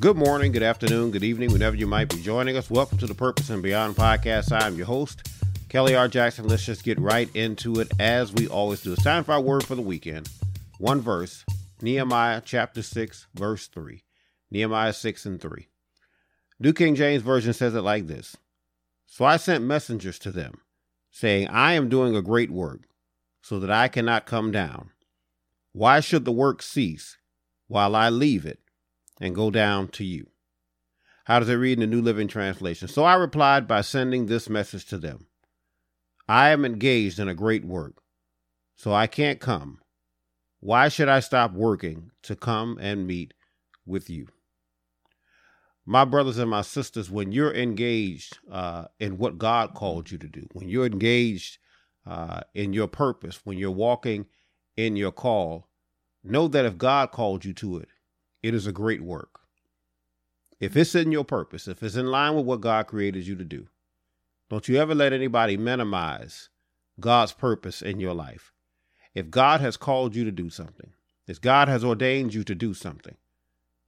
Good morning, good afternoon, good evening, whenever you might be joining us. Welcome to the Purpose and Beyond podcast. I'm your host, Kelly R. Jackson. Let's just get right into it as we always do. It's time for our word for the weekend. One verse, Nehemiah chapter 6, verse 3. Nehemiah 6 and 3. New King James Version says it like this So I sent messengers to them, saying, I am doing a great work, so that I cannot come down. Why should the work cease while I leave it and go down to you? How does it read in the New Living Translation? So I replied by sending this message to them I am engaged in a great work, so I can't come. Why should I stop working to come and meet with you? My brothers and my sisters, when you're engaged uh, in what God called you to do, when you're engaged uh, in your purpose, when you're walking in your call, know that if God called you to it, it is a great work. If mm-hmm. it's in your purpose, if it's in line with what God created you to do, don't you ever let anybody minimize God's purpose in your life. If God has called you to do something, if God has ordained you to do something,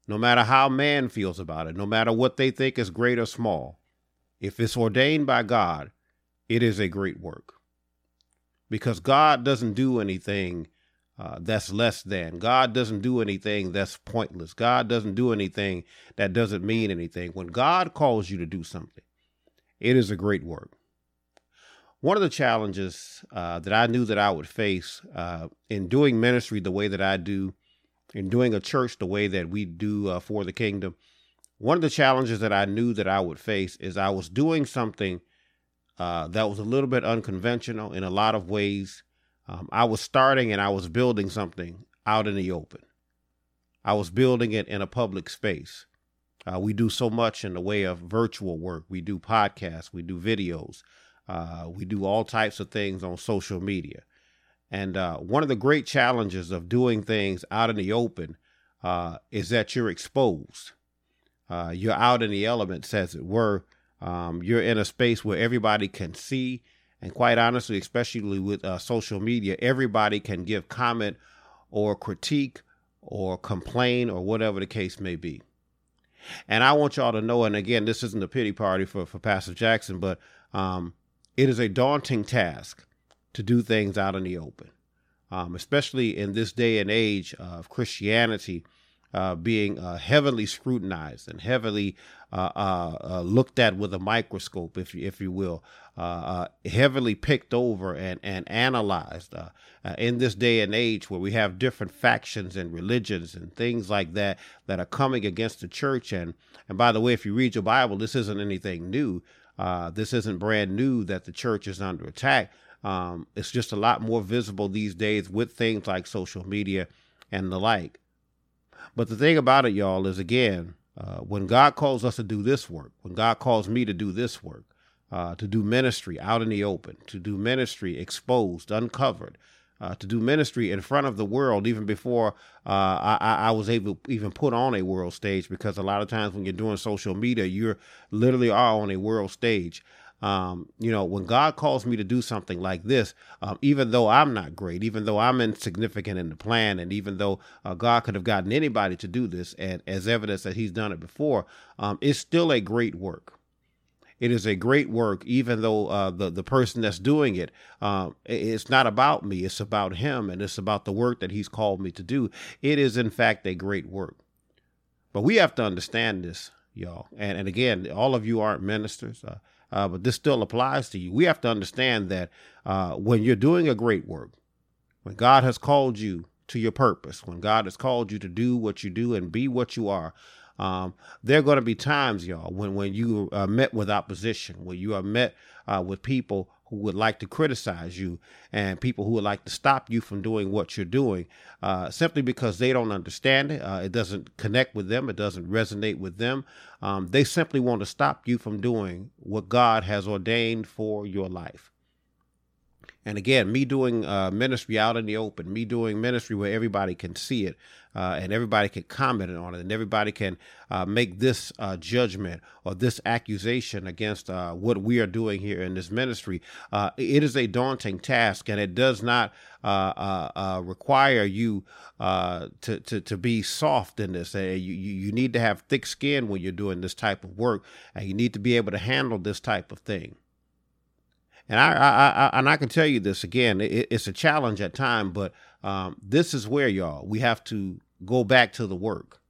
no matter how man feels about it, no matter what they think is great or small, if it's ordained by God, it is a great work. Because God doesn't do anything uh, that's less than. God doesn't do anything that's pointless. God doesn't do anything that doesn't mean anything. When God calls you to do something, it is a great work. One of the challenges uh, that I knew that I would face uh, in doing ministry the way that I do, in doing a church the way that we do uh, for the kingdom, one of the challenges that I knew that I would face is I was doing something uh, that was a little bit unconventional in a lot of ways. Um, I was starting and I was building something out in the open. I was building it in a public space. Uh, we do so much in the way of virtual work. We do podcasts, we do videos, uh, we do all types of things on social media. And uh, one of the great challenges of doing things out in the open uh, is that you're exposed. Uh, you're out in the elements, as it were. Um, you're in a space where everybody can see. And quite honestly, especially with uh, social media, everybody can give comment or critique or complain or whatever the case may be. And I want y'all to know, and again, this isn't a pity party for, for Pastor Jackson, but um, it is a daunting task to do things out in the open, um, especially in this day and age of Christianity uh, being uh, heavily scrutinized and heavily uh, uh, looked at with a microscope, if you, if you will, heavily picked over and and analyzed. in this day and age, where we have different factions and religions and things like that that are coming against the church, and and by the way, if you read your Bible, this isn't anything new. this isn't brand new that the church is under attack. Um, it's just a lot more visible these days with things like social media and the like. But the thing about it, y'all, is again, uh, when God calls us to do this work, when God calls me to do this work, uh, to do ministry out in the open, to do ministry exposed, uncovered, uh, to do ministry in front of the world, even before uh, I, I, was able even put on a world stage, because a lot of times when you're doing social media, you're literally are on a world stage. Um, you know, when God calls me to do something like this, um, even though I'm not great, even though I'm insignificant in the plan, and even though uh, God could have gotten anybody to do this, and as evidence that He's done it before, um, it's still a great work. It is a great work, even though uh, the the person that's doing it, um, it's not about me. It's about Him, and it's about the work that He's called me to do. It is, in fact, a great work. But we have to understand this, y'all. And and again, all of you aren't ministers. Uh, uh, but this still applies to you. We have to understand that uh, when you're doing a great work, when God has called you to your purpose, when God has called you to do what you do and be what you are, um, there are going to be times, y'all, when when you are met with opposition, when you are met uh, with people who would like to criticize you and people who would like to stop you from doing what you're doing uh, simply because they don't understand it. Uh, it doesn't connect with them, it doesn't resonate with them. Um, they simply want to stop you from doing what God has ordained for your life. And again, me doing uh, ministry out in the open, me doing ministry where everybody can see it uh, and everybody can comment on it and everybody can uh, make this uh, judgment or this accusation against uh, what we are doing here in this ministry. Uh, it is a daunting task and it does not require you to, to, to be soft in this. you, you need to have thick skin when you're doing this type of work and you need to be able to handle this type of thing. And I, I, I, and I can tell you this again, it, it's a challenge at time, but um, this is where y'all we have to go back to the work.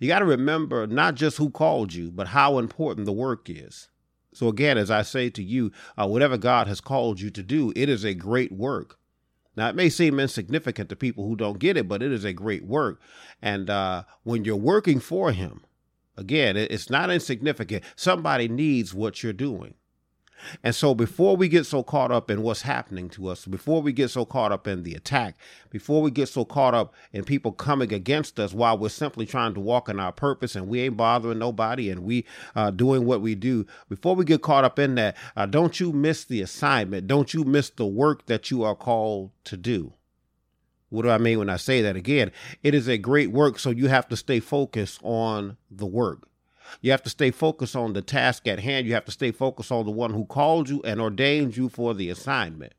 You got to remember not just who called you, but how important the work is. So again, as I say to you, uh, whatever God has called you to do, it is a great work. Now, it may seem insignificant to people who don't get it, but it is a great work. And uh, when you're working for Him, again, it's not insignificant. Somebody needs what you're doing. And so before we get so caught up in what's happening to us, before we get so caught up in the attack, before we get so caught up in people coming against us while we're simply trying to walk in our purpose and we ain't bothering nobody and we uh, doing what we do, before we get caught up in that, uh, don't you miss the assignment. Don't you miss the work that you are called to do. What do I mean when I say that again? It is a great work, so you have to stay focused on the work. You have to stay focused on the task at hand. You have to stay focused on the one who called you and ordained you for the assignment.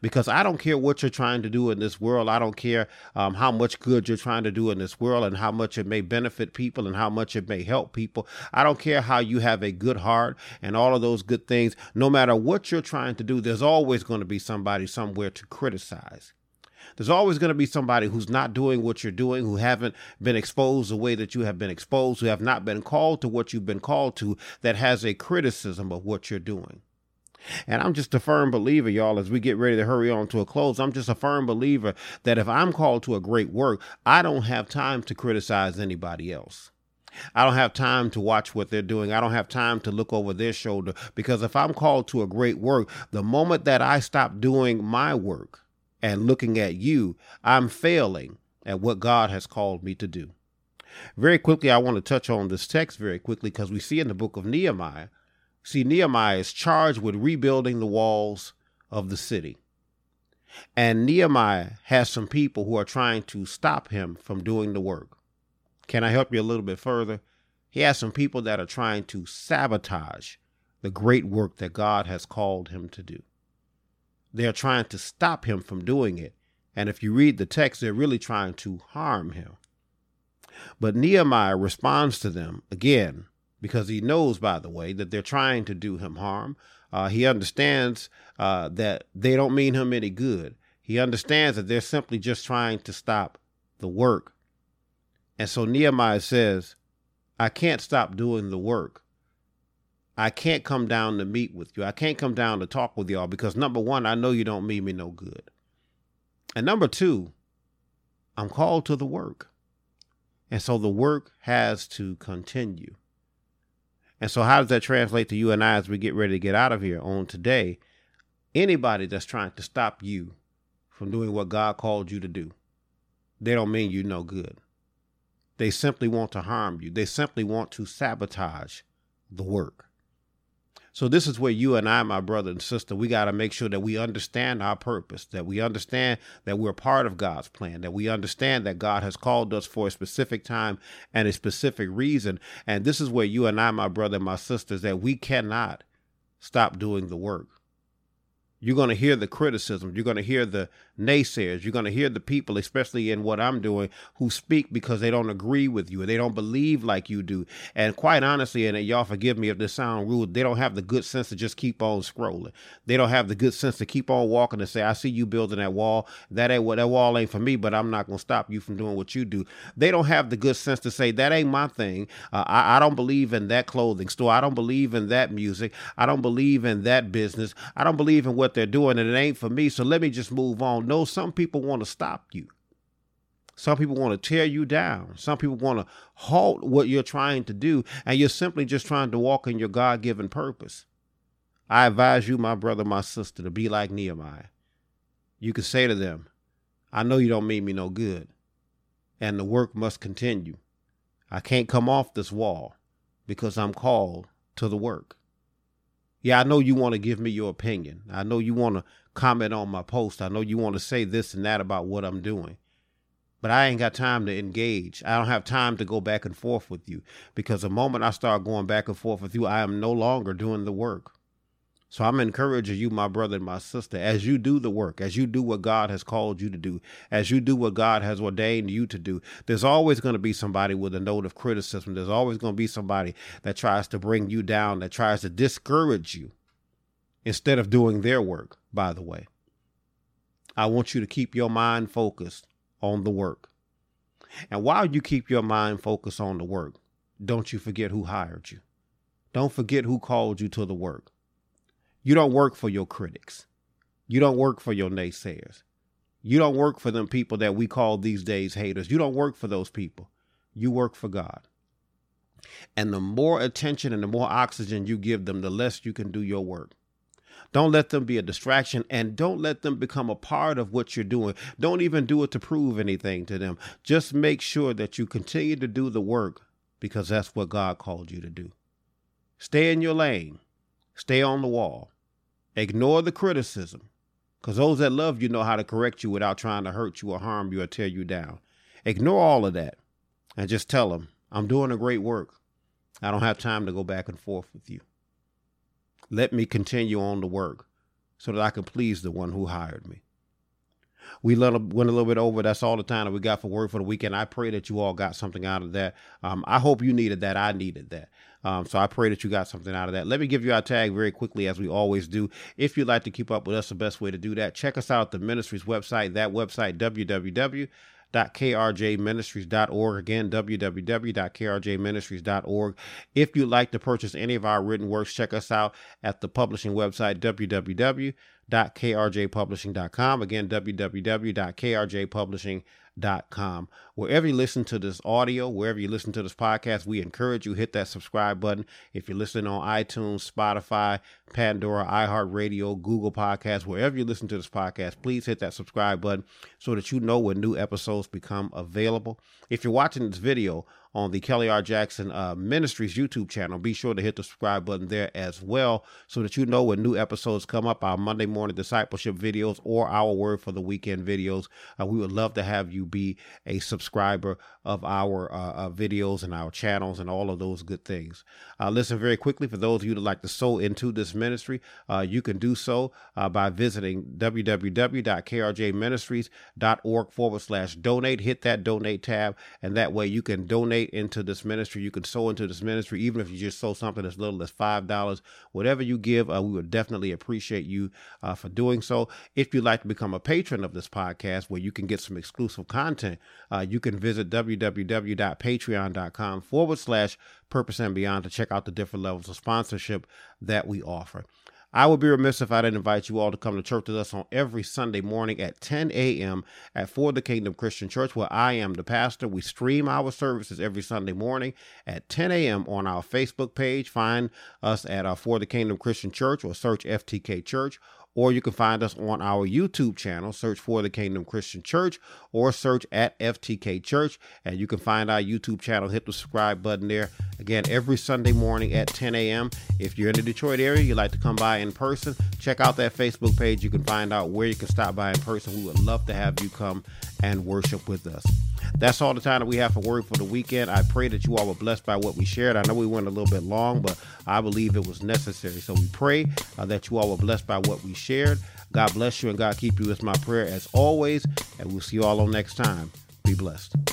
Because I don't care what you're trying to do in this world. I don't care um, how much good you're trying to do in this world and how much it may benefit people and how much it may help people. I don't care how you have a good heart and all of those good things. No matter what you're trying to do, there's always going to be somebody somewhere to criticize. There's always going to be somebody who's not doing what you're doing, who haven't been exposed the way that you have been exposed, who have not been called to what you've been called to, that has a criticism of what you're doing. And I'm just a firm believer, y'all, as we get ready to hurry on to a close. I'm just a firm believer that if I'm called to a great work, I don't have time to criticize anybody else. I don't have time to watch what they're doing. I don't have time to look over their shoulder because if I'm called to a great work, the moment that I stop doing my work, and looking at you, I'm failing at what God has called me to do. Very quickly, I want to touch on this text very quickly because we see in the book of Nehemiah, see, Nehemiah is charged with rebuilding the walls of the city. And Nehemiah has some people who are trying to stop him from doing the work. Can I help you a little bit further? He has some people that are trying to sabotage the great work that God has called him to do. They're trying to stop him from doing it. And if you read the text, they're really trying to harm him. But Nehemiah responds to them again because he knows, by the way, that they're trying to do him harm. Uh, he understands uh, that they don't mean him any good. He understands that they're simply just trying to stop the work. And so Nehemiah says, I can't stop doing the work. I can't come down to meet with you. I can't come down to talk with y'all because number one, I know you don't mean me no good. And number two, I'm called to the work. And so the work has to continue. And so, how does that translate to you and I as we get ready to get out of here on today? Anybody that's trying to stop you from doing what God called you to do, they don't mean you no good. They simply want to harm you, they simply want to sabotage the work. So this is where you and I, my brother and sister, we got to make sure that we understand our purpose, that we understand that we're part of God's plan, that we understand that God has called us for a specific time and a specific reason. And this is where you and I, my brother and my sisters, that we cannot stop doing the work. You're going to hear the criticism. You're going to hear the naysayers. You're going to hear the people, especially in what I'm doing, who speak because they don't agree with you or they don't believe like you do. And quite honestly, and y'all forgive me if this sound rude, they don't have the good sense to just keep on scrolling. They don't have the good sense to keep on walking and say, I see you building that wall. That ain't what that wall ain't for me, but I'm not going to stop you from doing what you do. They don't have the good sense to say, that ain't my thing. Uh, I, I don't believe in that clothing store. I don't believe in that music. I don't believe in that business. I don't believe in what what they're doing and it ain't for me. So let me just move on. No, some people want to stop you. Some people want to tear you down. Some people want to halt what you're trying to do, and you're simply just trying to walk in your God given purpose. I advise you, my brother, my sister, to be like Nehemiah. You can say to them, I know you don't mean me no good, and the work must continue. I can't come off this wall because I'm called to the work. Yeah, I know you want to give me your opinion. I know you want to comment on my post. I know you want to say this and that about what I'm doing. But I ain't got time to engage. I don't have time to go back and forth with you because the moment I start going back and forth with you, I am no longer doing the work. So I'm encouraging you, my brother and my sister, as you do the work, as you do what God has called you to do, as you do what God has ordained you to do, there's always going to be somebody with a note of criticism. There's always going to be somebody that tries to bring you down, that tries to discourage you instead of doing their work, by the way. I want you to keep your mind focused on the work. And while you keep your mind focused on the work, don't you forget who hired you. Don't forget who called you to the work. You don't work for your critics. You don't work for your naysayers. You don't work for them people that we call these days haters. You don't work for those people. You work for God. And the more attention and the more oxygen you give them, the less you can do your work. Don't let them be a distraction and don't let them become a part of what you're doing. Don't even do it to prove anything to them. Just make sure that you continue to do the work because that's what God called you to do. Stay in your lane, stay on the wall. Ignore the criticism, because those that love you know how to correct you without trying to hurt you or harm you or tear you down. Ignore all of that and just tell them, I'm doing a great work. I don't have time to go back and forth with you. Let me continue on the work so that I can please the one who hired me. We let, went a little bit over. That's all the time that we got for word for the weekend. I pray that you all got something out of that. Um, I hope you needed that. I needed that. Um, so I pray that you got something out of that. Let me give you our tag very quickly, as we always do. If you'd like to keep up with us, the best way to do that, check us out at the ministry's website. That website, www.krjministries.org. Again, www.krjministries.org. If you'd like to purchase any of our written works, check us out at the publishing website, www.krjpublishing.com. Again, www.krjpublishing.com com. Wherever you listen to this audio, wherever you listen to this podcast, we encourage you hit that subscribe button. If you're listening on iTunes, Spotify, Pandora, iHeartRadio, Google Podcasts, wherever you listen to this podcast, please hit that subscribe button so that you know when new episodes become available. If you're watching this video on the Kelly R. Jackson uh, Ministries YouTube channel. Be sure to hit the subscribe button there as well so that you know when new episodes come up, our Monday morning discipleship videos or our word for the weekend videos. Uh, we would love to have you be a subscriber of our uh, uh videos and our channels and all of those good things. Uh, listen very quickly for those of you that like to sow into this ministry, uh, you can do so by visiting www.krjministries.org forward slash donate. Hit that donate tab, and that way you can donate into this ministry. You can sow into this ministry, even if you just sow something as little as $5. Whatever you give, uh, we would definitely appreciate you uh, for doing so. If you'd like to become a patron of this podcast, where you can get some exclusive content, uh, you can visit www.patreon.com forward slash purpose and beyond to check out the different levels of sponsorship that we offer. I would be remiss if I didn't invite you all to come to church with us on every Sunday morning at 10 a.m. at For the Kingdom Christian Church, where I am the pastor. We stream our services every Sunday morning at 10 a.m. on our Facebook page. Find us at our uh, For the Kingdom Christian Church or search FTK Church or you can find us on our YouTube channel. Search for the Kingdom Christian Church or search at FTK Church, and you can find our YouTube channel. Hit the subscribe button there. Again, every Sunday morning at 10 a.m. If you're in the Detroit area, you'd like to come by in person, check out that Facebook page. You can find out where you can stop by in person. We would love to have you come and worship with us. That's all the time that we have for Word for the weekend. I pray that you all were blessed by what we shared. I know we went a little bit long, but I believe it was necessary. So we pray uh, that you all were blessed by what we shared. God bless you and God keep you is my prayer as always. And we'll see you all on next time. Be blessed.